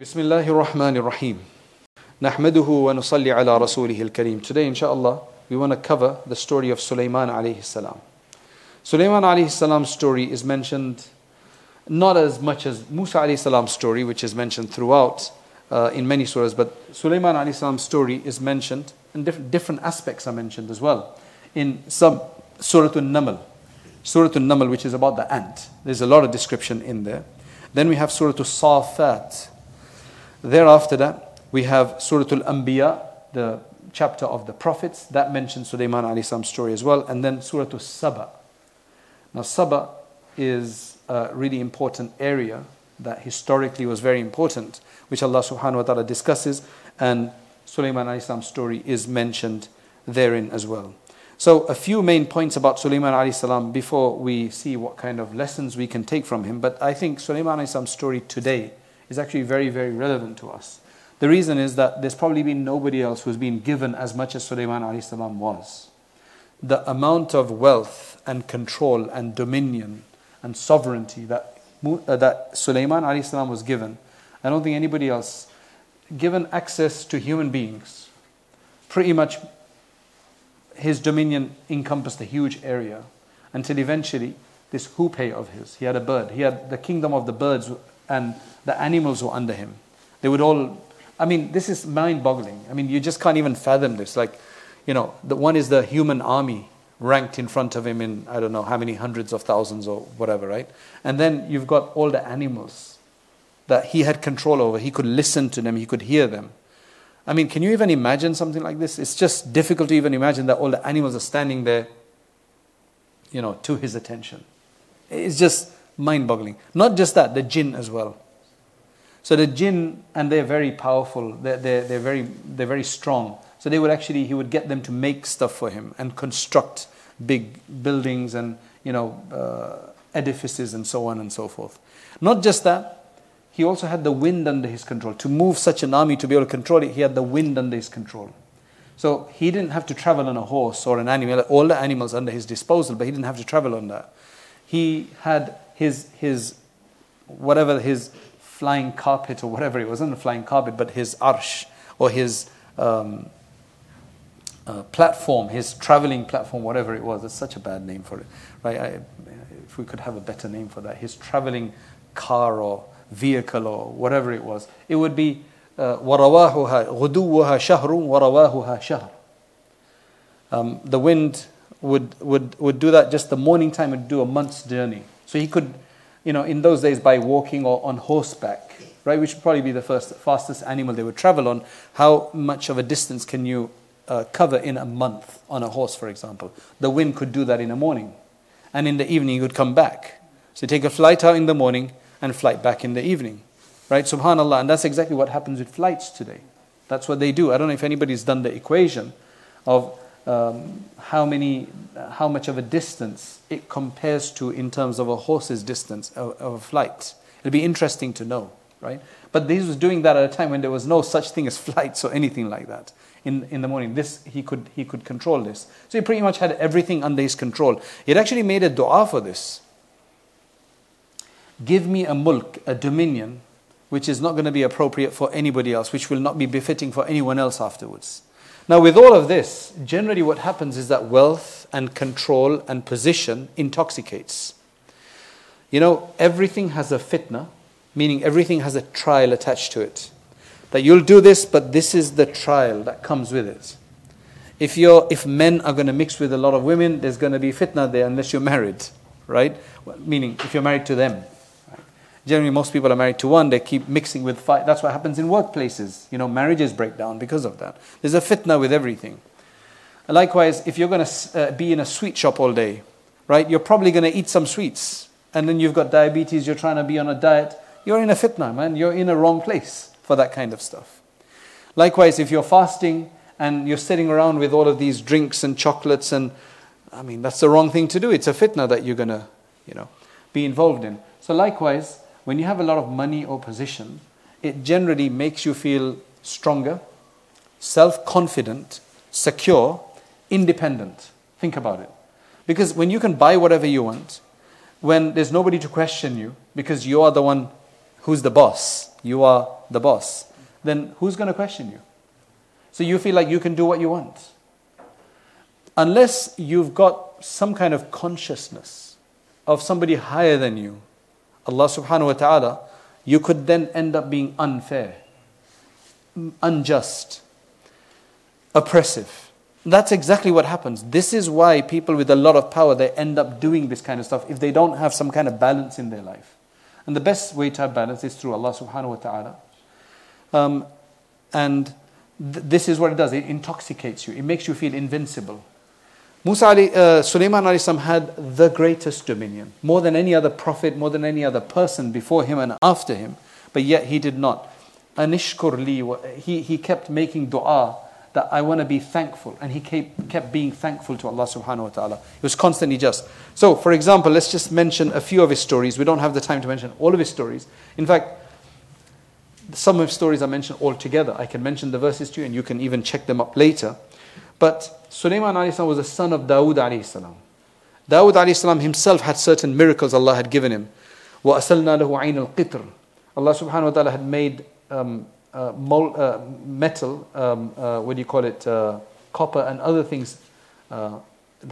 بسم الله الرحمن الرحيم نحمده ونصلي على رسوله الكريم Today inshallah we want to cover the story of Sulaiman alayhi salam. Sulaiman alayhi salam's story is mentioned not as much as Musa alayhi salam's story which is mentioned throughout uh, in many surahs but Sulaiman alayhi salam's story is mentioned and different, different aspects are mentioned as well in some Surah An-Naml Surah An-Naml which is about the ant there's a lot of description in there then we have Surah As-Safat Thereafter that, we have Surah Al-Anbiya, the chapter of the prophets, that mentions Sulaiman alayhi salam's story as well, and then Surah Al-Saba. Now Saba is a really important area that historically was very important, which Allah subhanahu wa ta'ala discusses, and Sulaiman alayhi salam's story is mentioned therein as well. So a few main points about Sulaiman alayhi before we see what kind of lessons we can take from him, but I think Sulaiman alayhi salam's story today is actually very, very relevant to us. The reason is that there's probably been nobody else who's been given as much as Sulaiman was. The amount of wealth and control and dominion and sovereignty that, uh, that Sulaiman was given, I don't think anybody else given access to human beings. Pretty much his dominion encompassed a huge area until eventually this hoopoe of his, he had a bird, he had the kingdom of the birds and the animals were under him. They would all, I mean, this is mind boggling. I mean, you just can't even fathom this. Like, you know, the one is the human army ranked in front of him in, I don't know, how many hundreds of thousands or whatever, right? And then you've got all the animals that he had control over. He could listen to them, he could hear them. I mean, can you even imagine something like this? It's just difficult to even imagine that all the animals are standing there, you know, to his attention. It's just mind boggling. Not just that, the jinn as well. So the jinn, and they're very powerful, they're, they're, they're, very, they're very strong. So they would actually, he would get them to make stuff for him and construct big buildings and, you know, uh, edifices and so on and so forth. Not just that, he also had the wind under his control. To move such an army to be able to control it, he had the wind under his control. So he didn't have to travel on a horse or an animal, all the animals under his disposal, but he didn't have to travel on that. He had his, his whatever his flying carpet or whatever it wasn't a flying carpet, but his arsh or his um, uh, platform, his traveling platform, whatever it was. It's such a bad name for it, right? I, if we could have a better name for that, his traveling car or vehicle or whatever it was, it would be وَرَوَاهُهَا غُدُوُّهَا شَهْرٌ وَرَوَاهُهَا شَهْرٌ um, The wind would, would, would do that just the morning time would do a month's journey. So he could, you know, in those days by walking or on horseback, right, which would probably be the first, fastest animal they would travel on, how much of a distance can you uh, cover in a month on a horse, for example? The wind could do that in the morning. And in the evening, you would come back. So take a flight out in the morning and flight back in the evening. Right? Subhanallah. And that's exactly what happens with flights today. That's what they do. I don't know if anybody's done the equation of um, how many, how much of a distance it compares to in terms of a horse's distance of, of a flight. It'll be interesting to know, right? But he was doing that at a time when there was no such thing as flights or anything like that. In, in the morning, this he could he could control this. So he pretty much had everything under his control. He had actually made a dua for this. Give me a mulk, a dominion, which is not going to be appropriate for anybody else, which will not be befitting for anyone else afterwards. Now, with all of this, generally what happens is that wealth and control and position intoxicates. You know, everything has a fitna, meaning everything has a trial attached to it. That you'll do this, but this is the trial that comes with it. If, you're, if men are going to mix with a lot of women, there's going to be fitna there unless you're married, right? Meaning, if you're married to them. Generally, most people are married to one, they keep mixing with five. That's what happens in workplaces. You know, marriages break down because of that. There's a fitna with everything. Likewise, if you're going to uh, be in a sweet shop all day, right, you're probably going to eat some sweets. And then you've got diabetes, you're trying to be on a diet. You're in a fitna, man. You're in a wrong place for that kind of stuff. Likewise, if you're fasting and you're sitting around with all of these drinks and chocolates, and I mean, that's the wrong thing to do. It's a fitna that you're going to, you know, be involved in. So, likewise, when you have a lot of money or position, it generally makes you feel stronger, self confident, secure, independent. Think about it. Because when you can buy whatever you want, when there's nobody to question you, because you are the one who's the boss, you are the boss, then who's going to question you? So you feel like you can do what you want. Unless you've got some kind of consciousness of somebody higher than you, Allah subhanahu wa ta'ala, you could then end up being unfair, unjust, oppressive. That's exactly what happens. This is why people with a lot of power they end up doing this kind of stuff if they don't have some kind of balance in their life. And the best way to have balance is through Allah subhanahu wa ta'ala. Um, and th- this is what it does it intoxicates you, it makes you feel invincible. Musa uh, Sulaiman had the greatest dominion, more than any other prophet, more than any other person before him and after him, but yet he did not. Anishkur li, he, he kept making dua that I want to be thankful. And he kept, kept being thankful to Allah subhanahu wa ta'ala. He was constantly just. So, for example, let's just mention a few of his stories. We don't have the time to mention all of his stories. In fact, some of his stories are mentioned all together. I can mention the verses to you and you can even check them up later. But Sulaiman was the son of Dawood alayhi salam. Dawood alayhi salam himself had certain miracles Allah had given him. وَأَسَلْنَا لَهُ عَيْنَ الْقِطْرِ Allah subhanahu wa ta'ala had made um, uh, mold, uh, metal, um, uh, what do you call it, uh, copper and other things, uh,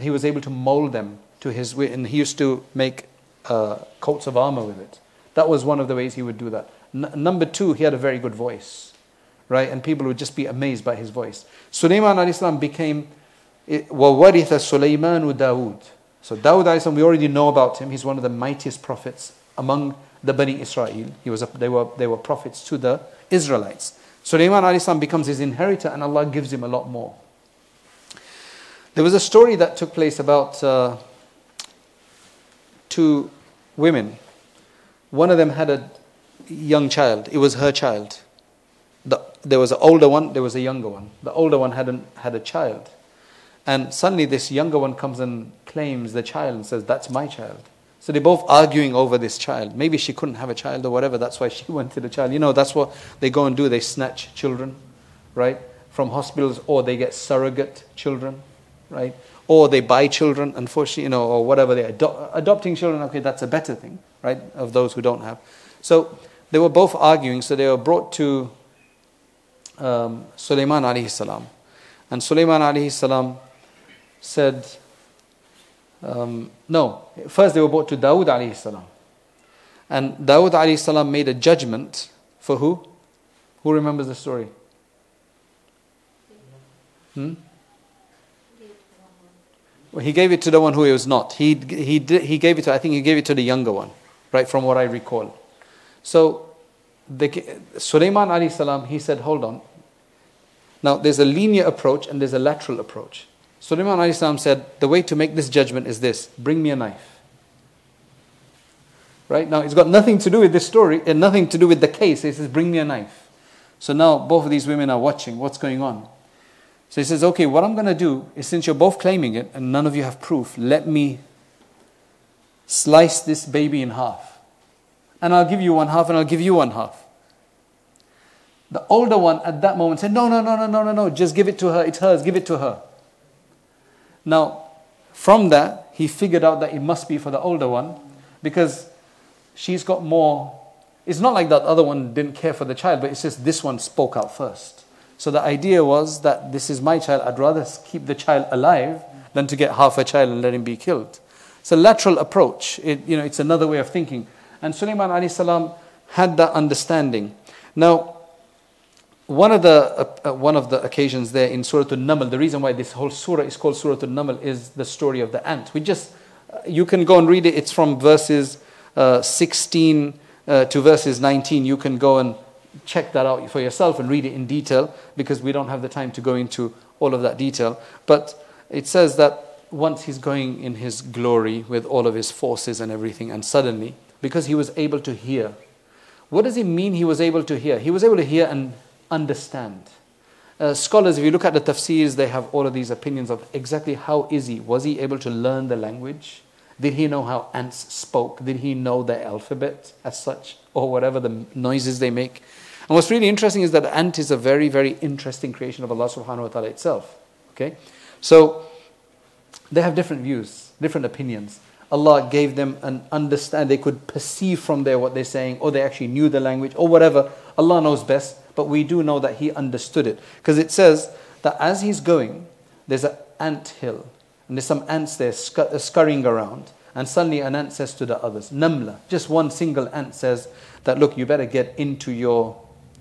he was able to mold them to his way, and he used to make uh, coats of armor with it. That was one of the ways he would do that. N- number two, he had a very good voice, right? And people would just be amazed by his voice. Sulaiman al-Islam became, وَوَرِثَ سُلَيْمَانُ دَاوُدَ So Dawood al-Islam, we already know about him. He's one of the mightiest prophets among the Bani Israel. He was a, they, were, they were prophets to the Israelites. Sulaiman alayhi becomes his inheritor and Allah gives him a lot more. There was a story that took place about uh, two women. One of them had a young child. It was her child. The, there was an older one, there was a younger one. The older one hadn't had a child. And suddenly this younger one comes and claims the child and says, That's my child. So they're both arguing over this child. Maybe she couldn't have a child or whatever. That's why she wanted a child. You know, that's what they go and do. They snatch children, right, from hospitals, or they get surrogate children, right, or they buy children. Unfortunately, you know, or whatever they ado- adopting children. Okay, that's a better thing, right, of those who don't have. So they were both arguing. So they were brought to um, Sulaiman alayhi salam, and Sulaiman alayhi salam said um, no, first they were brought to Dawood alayhi salam. And Dawood alayhi salam made a judgment for who? Who remembers the story? Hmm? Well, he gave it to the one who he was not. He, he, he gave it to, I think he gave it to the younger one, right, from what I recall. So, the, Sulaiman alayhi salam, he said, hold on. Now, there's a linear approach and there's a lateral approach. Sulaiman Islam said, The way to make this judgment is this bring me a knife. Right? Now, it's got nothing to do with this story and nothing to do with the case. He says, Bring me a knife. So now both of these women are watching what's going on. So he says, Okay, what I'm going to do is since you're both claiming it and none of you have proof, let me slice this baby in half. And I'll give you one half and I'll give you one half. The older one at that moment said, No, no, no, no, no, no, no, just give it to her. It's hers, give it to her. Now, from that, he figured out that it must be for the older one because she's got more. It's not like that other one didn't care for the child, but it's just this one spoke out first. So the idea was that this is my child, I'd rather keep the child alive than to get half a child and let him be killed. It's a lateral approach. It, you know, it's another way of thinking. And Sulaiman had that understanding. Now, one of the uh, uh, one of the occasions there in Surah An-Naml, the reason why this whole surah is called Surah An-Naml is the story of the ant. We just uh, you can go and read it. It's from verses uh, 16 uh, to verses 19. You can go and check that out for yourself and read it in detail because we don't have the time to go into all of that detail. But it says that once he's going in his glory with all of his forces and everything, and suddenly, because he was able to hear, what does it mean he was able to hear? He was able to hear and understand. Uh, scholars, if you look at the tafsirs, they have all of these opinions of exactly how is he? Was he able to learn the language? Did he know how ants spoke? Did he know the alphabet as such, or whatever the noises they make? And what's really interesting is that ant is a very, very interesting creation of Allah subhanahu wa ta'ala itself. Okay? So they have different views, different opinions. Allah gave them an understand, they could perceive from there what they're saying, or they actually knew the language, or whatever. Allah knows best, but we do know that He understood it. Because it says that as He's going, there's an ant hill, and there's some ants there uh, scurrying around. And suddenly an ant says to the others, Namla, just one single ant says that, look, you better get into your,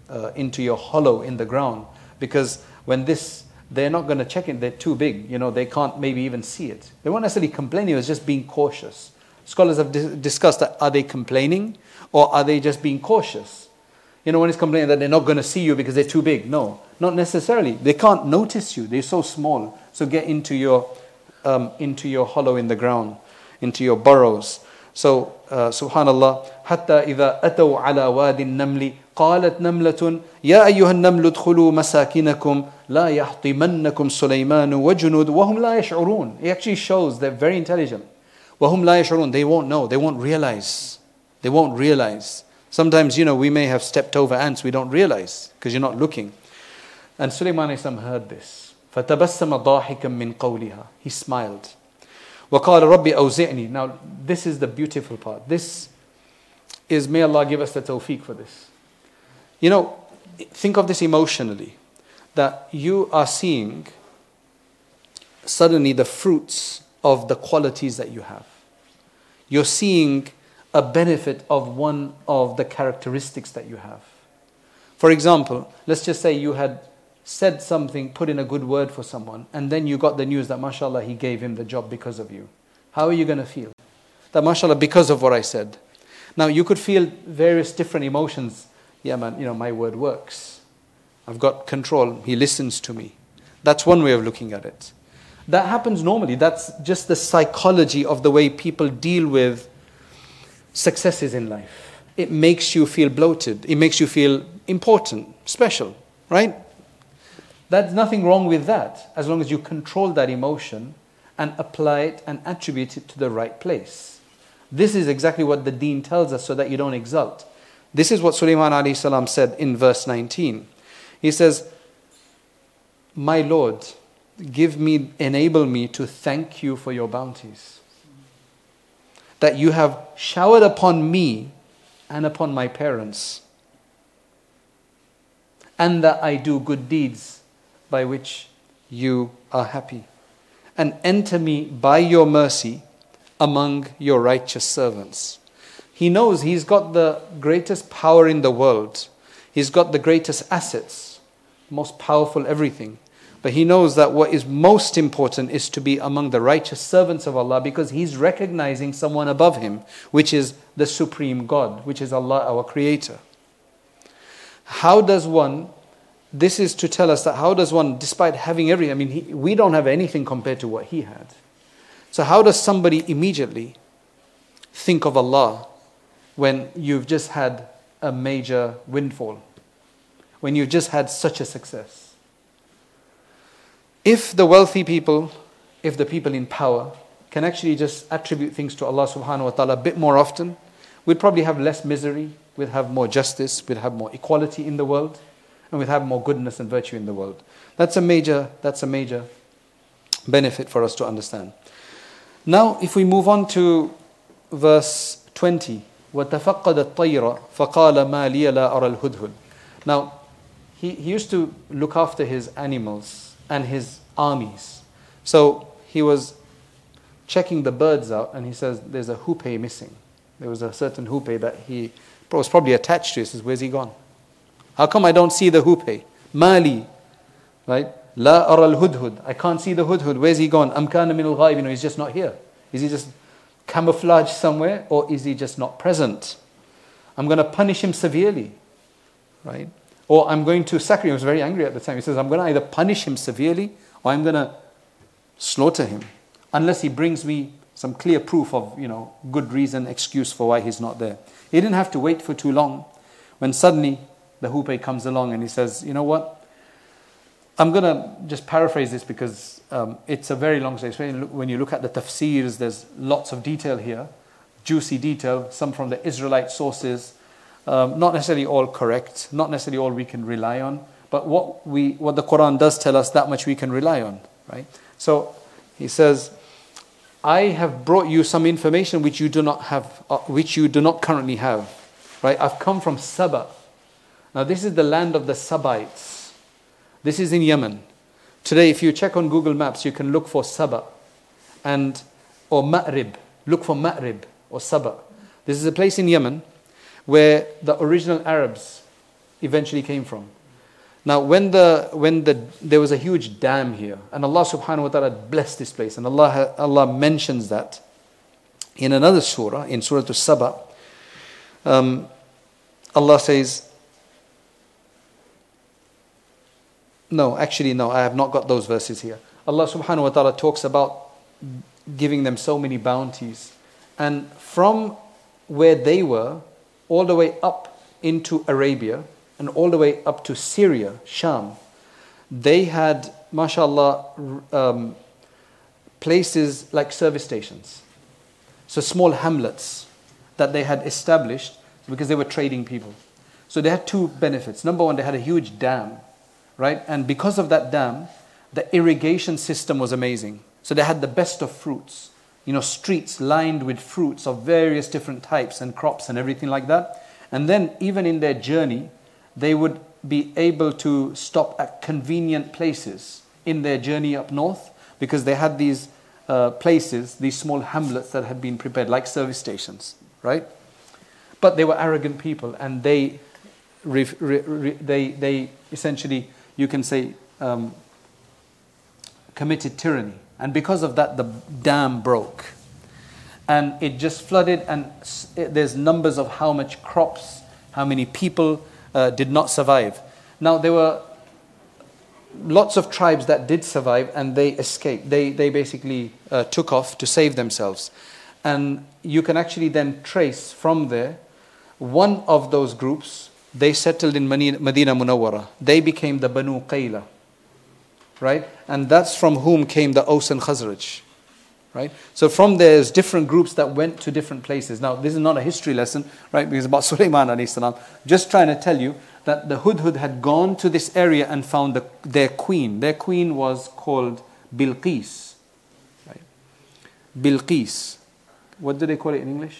uh, into your hollow in the ground. Because when this they're not going to check it. They're too big. You know, they can't maybe even see it. They weren't necessarily complaining. It was just being cautious. Scholars have dis- discussed that are they complaining or are they just being cautious? You know, when it's complaining that they're not going to see you because they're too big. No, not necessarily. They can't notice you. They're so small. So get into your, um, into your hollow in the ground, into your burrows. So, uh, subhanallah, حتى إذا أتوا على واد النمل قالت نملة يا أيها النمل ادخلوا مساكنكم لا يحطمنكم سليمان وجنود وهم لا يشعرون. It actually shows they're very intelligent. وهم لا يشعرون. They won't know. They won't realize. They won't realize. Sometimes, you know, we may have stepped over ants. We don't realize because you're not looking. And Sulaiman heard this. فتبسم ضاحكا من قولها. He smiled. وقال ربي أوزعني. Now, this is the beautiful part. This is, may Allah give us the tawfiq for this. You know, think of this emotionally that you are seeing suddenly the fruits of the qualities that you have. You're seeing a benefit of one of the characteristics that you have. For example, let's just say you had said something, put in a good word for someone, and then you got the news that, mashallah, he gave him the job because of you. How are you going to feel? That, mashallah, because of what I said. Now, you could feel various different emotions yeah, man, you know, my word works. I've got control. He listens to me. That's one way of looking at it. That happens normally. That's just the psychology of the way people deal with successes in life. It makes you feel bloated. It makes you feel important, special, right? There's nothing wrong with that as long as you control that emotion and apply it and attribute it to the right place. This is exactly what the deen tells us so that you don't exult. This is what Sulaiman salam said in verse 19. He says, My Lord, give me, enable me to thank you for your bounties. That you have showered upon me and upon my parents. And that I do good deeds by which you are happy. And enter me by your mercy among your righteous servants. He knows he's got the greatest power in the world. He's got the greatest assets, most powerful everything. But he knows that what is most important is to be among the righteous servants of Allah because he's recognizing someone above him, which is the supreme God, which is Allah, our creator. How does one, this is to tell us that how does one, despite having every, I mean, he, we don't have anything compared to what he had. So, how does somebody immediately think of Allah when you've just had a major windfall, when you've just had such a success. If the wealthy people, if the people in power can actually just attribute things to Allah subhanahu wa ta'ala a bit more often, we'd probably have less misery, we'd have more justice, we'd have more equality in the world, and we'd have more goodness and virtue in the world. That's a major, that's a major benefit for us to understand. Now, if we move on to verse 20. وتفقد الطير فقال ما لي لا أرى الهدهد Now, he, he used to look after his animals and his armies. So he was checking the birds out and he says, There's a hoopoe missing. There was a certain hoopoe that he was probably attached to. He says, Where's he gone? How come I don't see the hoopoe? Mali, right? La ara al hudhud. I can't see the hudhud. Where's he gone? Am kana min al You know, he's just not here. Is he just camouflage somewhere or is he just not present? I'm going to punish him severely, right? Or I'm going to sacrifice him. He was very angry at the time. He says, I'm going to either punish him severely or I'm going to slaughter him unless he brings me some clear proof of, you know, good reason, excuse for why he's not there. He didn't have to wait for too long when suddenly the hoopoe comes along and he says, you know what? I'm going to just paraphrase this because um, it's a very long story. When you look at the tafsirs, there's lots of detail here, juicy detail, some from the Israelite sources, um, not necessarily all correct, not necessarily all we can rely on, but what, we, what the Quran does tell us, that much we can rely on, right? So he says, I have brought you some information which you do not have, uh, which you do not currently have. Right? I've come from Saba. Now, this is the land of the Sabites. This is in Yemen. Today, if you check on Google Maps, you can look for Saba and or Ma'rib. Look for Ma'rib or Saba. This is a place in Yemen where the original Arabs eventually came from. Now, when, the, when the, there was a huge dam here, and Allah subhanahu wa ta'ala blessed this place, and Allah, Allah mentions that in another surah, in Surah Al-Saba, um, Allah says, no, actually, no, I have not got those verses here. Allah subhanahu wa ta'ala talks about giving them so many bounties. And from where they were, all the way up into Arabia, and all the way up to Syria, Sham, they had, mashallah, um, places like service stations. So small hamlets that they had established because they were trading people. So they had two benefits. Number one, they had a huge dam, right? And because of that dam, the irrigation system was amazing. So they had the best of fruits. You know, streets lined with fruits of various different types and crops and everything like that. And then, even in their journey, they would be able to stop at convenient places in their journey up north because they had these uh, places, these small hamlets that had been prepared, like service stations, right? But they were arrogant people and they, re, re, re, they, they essentially, you can say, um, committed tyranny. And because of that, the dam broke. And it just flooded, and there's numbers of how much crops, how many people, uh, did not survive. Now, there were lots of tribes that did survive and they escaped. They, they basically uh, took off to save themselves. And you can actually then trace from there one of those groups, they settled in Medina Munawwara. They became the Banu Qayla. Right? And that's from whom came the Aus and Khazraj right? So from there, there's different groups that went to different places. Now, this is not a history lesson, right? Because about Sulaiman alayhi salam. Just trying to tell you that the Hudhud had gone to this area and found the, their queen. Their queen was called Bilqis, right? Bilqis. What do they call it in English?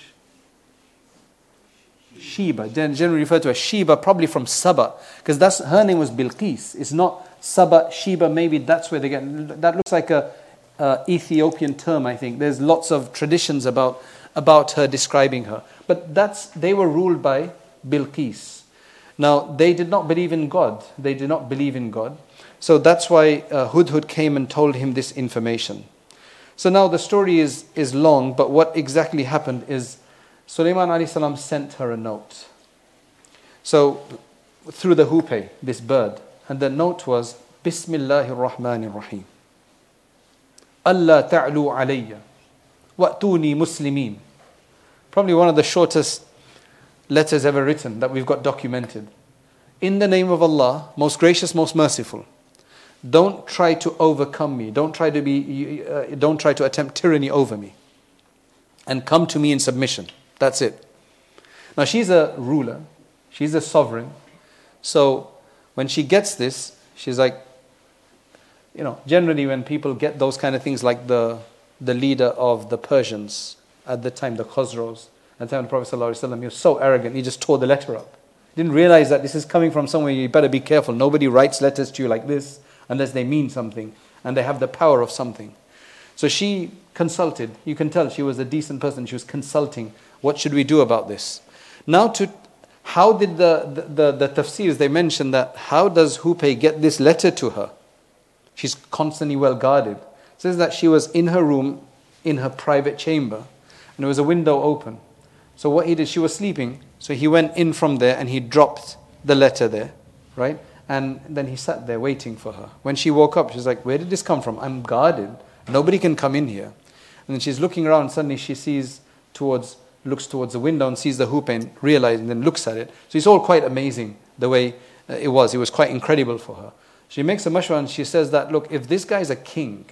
Sheba, generally referred to as Sheba, probably from Saba, because that's her name was Bilqis. It's not Saba, Sheba. Maybe that's where they get. That looks like a uh, Ethiopian term, I think. There's lots of traditions about, about her describing her. But that's, they were ruled by Bilqis. Now, they did not believe in God. They did not believe in God. So that's why uh, Hudhud came and told him this information. So now the story is, is long, but what exactly happened is Sulaiman salam sent her a note. So through the hoopoe, this bird, and the note was Bismillahir Rahmanir Rahim. Allah ta'lu alayya. Wa'tuni muslimin. Probably one of the shortest letters ever written that we've got documented. In the name of Allah, most gracious, most merciful. Don't try to overcome me. Don't try to be uh, don't try to attempt tyranny over me. And come to me in submission. That's it. Now she's a ruler. She's a sovereign. So when she gets this, she's like, you know, generally when people get those kind of things, like the, the leader of the Persians at the time, the Khosrows, at the time the Prophet ﷺ, he was so arrogant, he just tore the letter up. Didn't realize that this is coming from somewhere, you better be careful. Nobody writes letters to you like this unless they mean something and they have the power of something. So she consulted. You can tell she was a decent person. She was consulting. What should we do about this? Now, to how did the, the, the, the tafsirs, they mentioned that how does Hoopoe get this letter to her? She's constantly well guarded. It says that she was in her room, in her private chamber, and there was a window open. So what he did, she was sleeping, so he went in from there and he dropped the letter there, right? And then he sat there waiting for her. When she woke up, she's like, Where did this come from? I'm guarded. Nobody can come in here. And then she's looking around, suddenly she sees towards, looks towards the window and sees the hoop and realizes and then looks at it. So it's all quite amazing the way uh, it was. It was quite incredible for her. She makes a mashwara and she says that, look, if this guy is a king,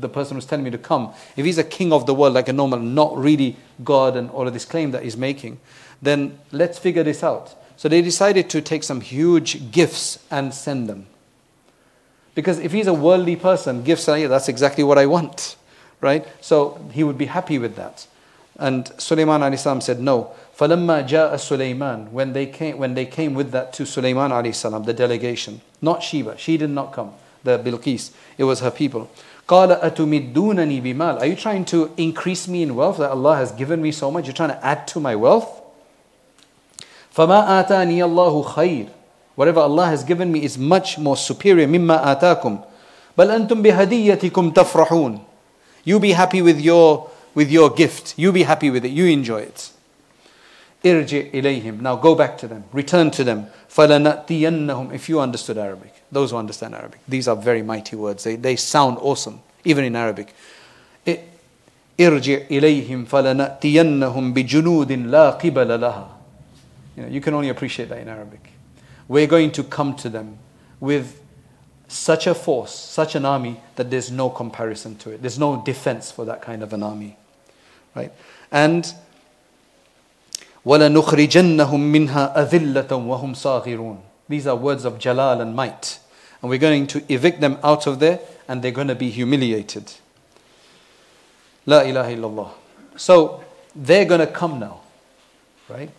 the person who's telling me to come, if he's a king of the world, like a normal, not really God and all of this claim that he's making, then let's figure this out. So they decided to take some huge gifts and send them. Because if he's a worldly person, gifts that's exactly what I want. right? So he would be happy with that. And Sulaiman alayhi said, no. فَلَمَّا جَاءَ سُلَيْمَانَ when they, came, when they came with that to Sulaiman alayhi the delegation, not Sheba, she did not come, the Bilqis, it was her people. قَالَ أَتُمِدُّونَنِي بِمَالٍ Are you trying to increase me in wealth that Allah has given me so much? You're trying to add to my wealth? فَمَا آتَانِيَ اللَّهُ خَيْرٌ Whatever Allah has given me is much more superior مِمَّا آتَاكُمْ بَلْ أَنْتُمْ بِهَدِيَّتِكُمْ تَفْرَحُونَ You be happy with your, with your gift. You be happy with it. You enjoy it. Irji ilayhim. Now go back to them. Return to them. فَلَنَأْتِيَنَّهُمْ If you understood Arabic. Those who understand Arabic. These are very mighty words. They, they sound awesome, even in Arabic. ارجع إليهم فلنأتينهم بجنود لا قبل لها. You, know, you can only appreciate that in Arabic. We're going to come to them with such a force, such an army that there's no comparison to it. There's no defense for that kind of an army. Right? And وَلَنُخْرِجَنَّهُم مِّنْهَا أَذِلَّةً وَهُمْ صَاغِرُونَ These are words of jalal and might. And we're going to evict them out of there and they're going to be humiliated. La ilaha illallah. So they're going to come now. Right?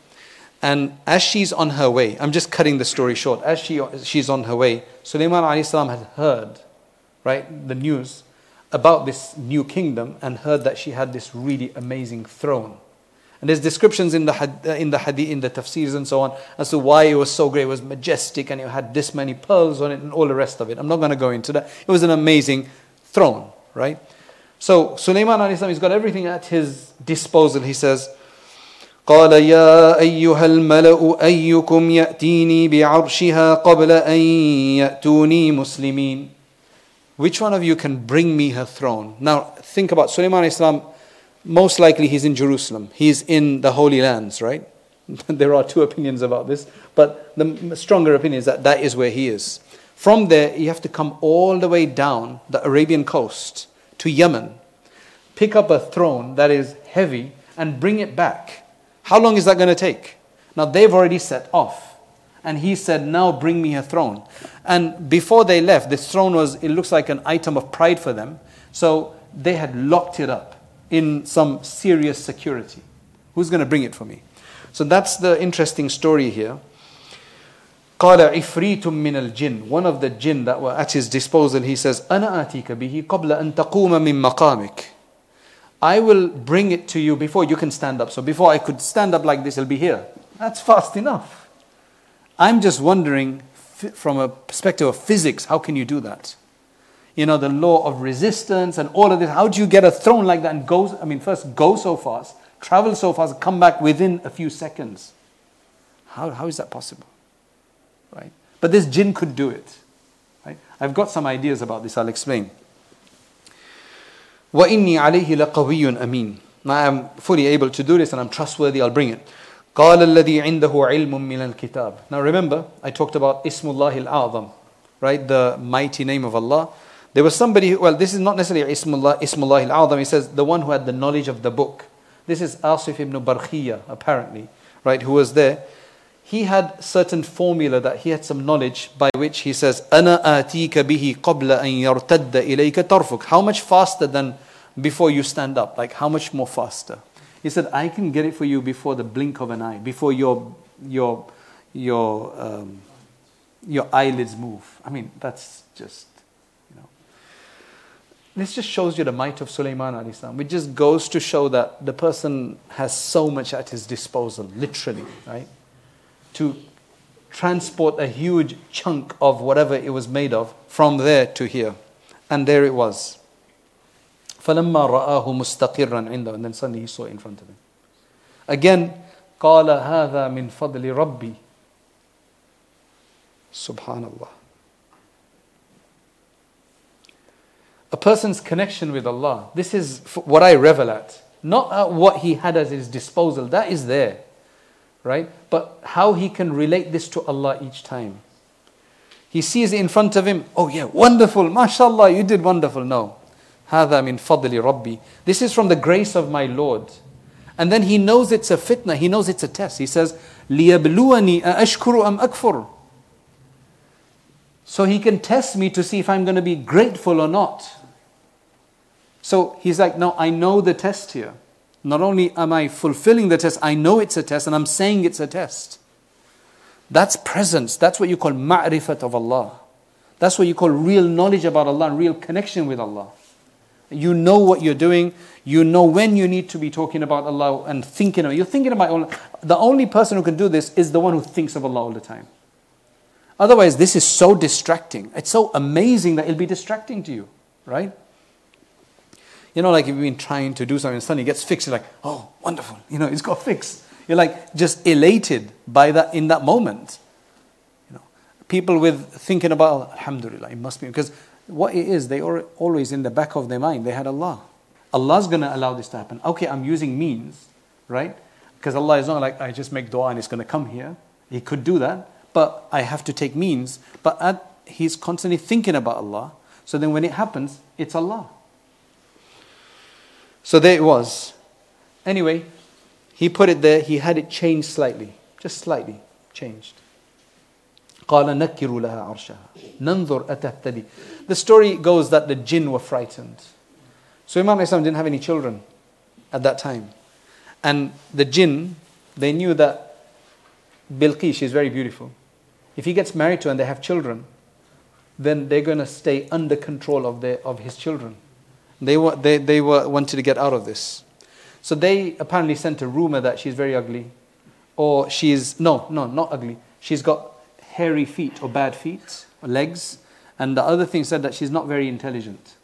And as she's on her way, I'm just cutting the story short. As she, she's on her way, Sulaiman had heard, right, the news about this new kingdom and heard that she had this really amazing throne. And there's descriptions in the, had, uh, in the hadith, in the tafsirs and so on, as to why it was so great. It was majestic and it had this many pearls on it and all the rest of it. I'm not going to go into that. It was an amazing throne, right? So Sulaiman he's got everything at his disposal. He says, قال يا أيها الملأ أيكم يأتيني بعرشها قبل أن يأتوني مسلمين which one of you can bring me her throne? Now think about Sulaiman Islam. Most likely he's in Jerusalem. He's in the Holy Lands, right? there are two opinions about this, but the stronger opinion is that that is where he is. From there, you have to come all the way down the Arabian coast to Yemen, pick up a throne that is heavy, and bring it back. How long is that going to take? Now they've already set off. And he said, Now bring me a throne. And before they left, this throne was, it looks like an item of pride for them. So they had locked it up in some serious security. Who's going to bring it for me? So that's the interesting story here. قال عفريت من الجن one of the jinn that were at his disposal he says أنا آتيك به قبل أن تقوم من مقامك I will bring it to you before you can stand up. So before I could stand up like this, it'll be here. That's fast enough. I'm just wondering, from a perspective of physics, how can you do that? You know, the law of resistance and all of this. How do you get a throne like that and go, I mean, first go so fast, travel so fast, come back within a few seconds? How, how is that possible? Right? But this jinn could do it. Right? I've got some ideas about this, I'll explain. وَإِنِّي عَلَيْهِ لَقَوِيٌّ أَمِينٌ I am fully able to do this and I'm trustworthy, I'll bring it. قال الذي عنده علم من الكتاب. Now remember, I talked about Ismullah al-A'zam, right? The mighty name of Allah. There was somebody, who, well, this is not necessarily Ismullah, Ismullah al-A'zam. He says the one who had the knowledge of the book. This is Asif ibn Barkhiyya, apparently, right? Who was there. He had certain formula that he had some knowledge by which he says, أنا آتيك به قبل أن يرتد إليك طرفك. How much faster than before you stand up? Like, how much more faster? He said, I can get it for you before the blink of an eye, before your, your, your, um, your eyelids move. I mean, that's just, you know. This just shows you the might of Sulaiman al-Islam. It just goes to show that the person has so much at his disposal, literally, right? To transport a huge chunk of whatever it was made of from there to here. And there it was. فلما رآه مستقرا عنده and then suddenly he saw it in front of him again قال هذا من فضل ربي subhanallah a person's connection with Allah this is what I revel at not what he had at his disposal that is there right but how he can relate this to Allah each time he sees it in front of him oh yeah wonderful mashallah you did wonderful no هذا من فضل ربي. This is from the grace of my Lord. And then he knows it's a fitna, he knows it's a test. He says, لِيَبْلُوَنِي أَأَشْكُرُ أَمْ أَكْفُرُ So he can test me to see if I'm going to be grateful or not. So he's like, no, I know the test here. Not only am I fulfilling the test, I know it's a test and I'm saying it's a test. That's presence. That's what you call ma'rifat of Allah. That's what you call real knowledge about Allah and real connection with Allah. You know what you're doing. You know when you need to be talking about Allah and thinking You're thinking about Allah. The only person who can do this is the one who thinks of Allah all the time. Otherwise, this is so distracting. It's so amazing that it'll be distracting to you, right? You know, like if you've been trying to do something and suddenly it gets fixed, you're like, oh, wonderful. You know, it's got fixed. You're like just elated by that in that moment. You know, people with thinking about Alhamdulillah, it must be because what it is, they are always in the back of their mind, they had Allah. Allah's going to allow this to happen. Okay, I'm using means, right? Because Allah is not like I just make dua and it's going to come here. He could do that, but I have to take means. But at, he's constantly thinking about Allah. So then when it happens, it's Allah. So there it was. Anyway, he put it there, he had it changed slightly, just slightly changed. قال نكروا لها عرشها ننظر أتهتدي The story goes that the jinn were frightened. So Imam Islam didn't have any children at that time. And the jinn, they knew that Bilqis, she's very beautiful. If he gets married to her and they have children, then they're going to stay under control of, their, of his children. They, were, they, they were, wanted to get out of this. So they apparently sent a rumor that she's very ugly, or she's, no, no, not ugly. She's got hairy feet or bad feet or legs. And the other thing said that she's not very intelligent.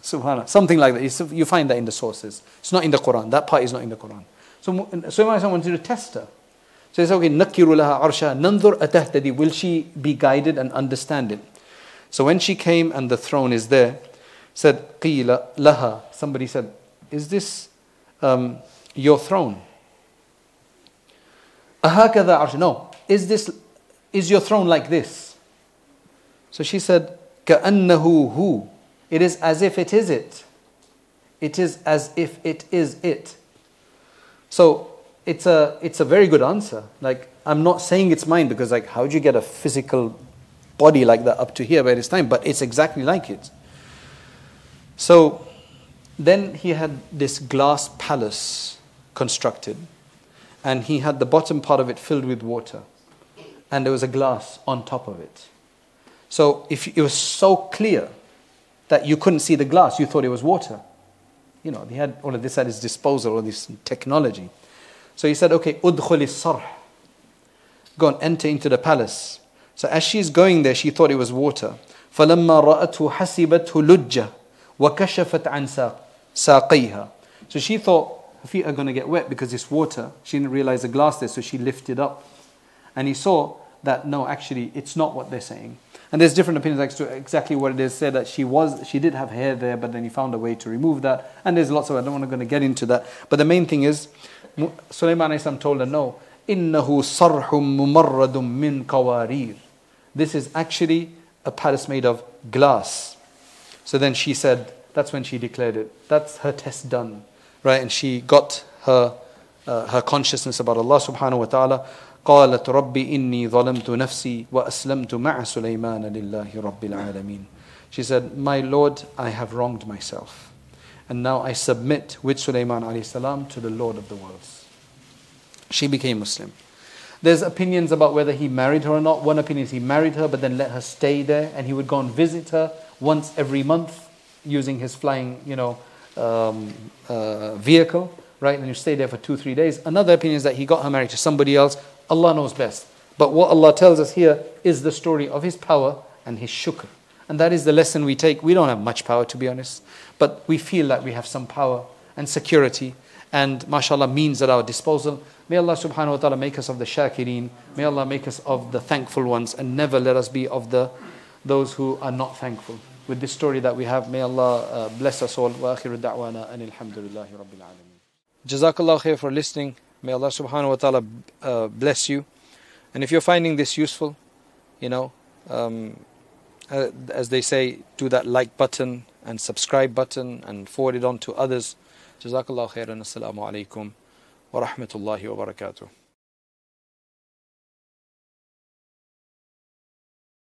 Subhanallah. Something like that. You find that in the sources. It's not in the Quran. That part is not in the Quran. So, so Imam wanted to test her. So he said, okay, نَكِّرُ لَهَا arsha nandur أَتَهْتَدِي Will she be guided and understand it? So when she came and the throne is there, said, قِيلَ laha. Somebody said, is this um, your throne? Ahakada arsh. No. Is this is your throne like this? So she said, كأنه هو. It is as if it is it. It is as if it is it. So it's a it's a very good answer. Like I'm not saying it's mine because like how do you get a physical body like that up to here by this time? But it's exactly like it. So then he had this glass palace constructed, and he had the bottom part of it filled with water, and there was a glass on top of it. So if it was so clear that you couldn't see the glass, you thought it was water. You know, he had all of this at his disposal, all this technology. So he said, okay, udkhuli sarh. Go and enter into the palace. So as she's going there, she thought it was water. فلما رأته حسبته لجة وكشفت عن ساق ساقيها. So she thought her feet are going to get wet because it's water. She didn't realize the glass there, so she lifted up. and he saw that no, actually, it's not what they're saying. And there's different opinions as to exactly what it is. Said that she was, she did have hair there, but then he found a way to remove that. And there's lots of. I don't want to going to get into that. But the main thing is, Sulaiman Islam told her, no, innahu sarhum mumarradum min qawarir. This is actually a palace made of glass. So then she said, that's when she declared it. That's her test done, right? And she got her uh, her consciousness about Allah subhanahu wa ta'ala. قالت ربي إني ظلمت نفسي وأسلمت مع سليمان لله رب العالمين. She said, My Lord, I have wronged myself. And now I submit with Sulaiman alayhi salam to the Lord of the worlds. She became Muslim. There's opinions about whether he married her or not. One opinion is he married her but then let her stay there and he would go and visit her once every month using his flying, you know, um, uh, vehicle, right? And you stay there for two, three days. Another opinion is that he got her married to somebody else. Allah knows best. But what Allah tells us here is the story of His power and His shukr. And that is the lesson we take. We don't have much power, to be honest, but we feel that we have some power and security and, mashallah, means at our disposal. May Allah subhanahu wa ta'ala make us of the shakireen. May Allah make us of the thankful ones and never let us be of the those who are not thankful with this story that we have. May Allah uh, bless us all. Wa akhiru da'wana and alhamdulillahi rabbil alameen. Jazakallah khair for listening. May Allah subhanahu wa ta'ala uh, bless you. And if you're finding this useful, you know, um, uh, as they say, do that like button and subscribe button and forward it on to others. Jazakallah khairan. Assalamu alaikum wa rahmatullahi wa barakatuh.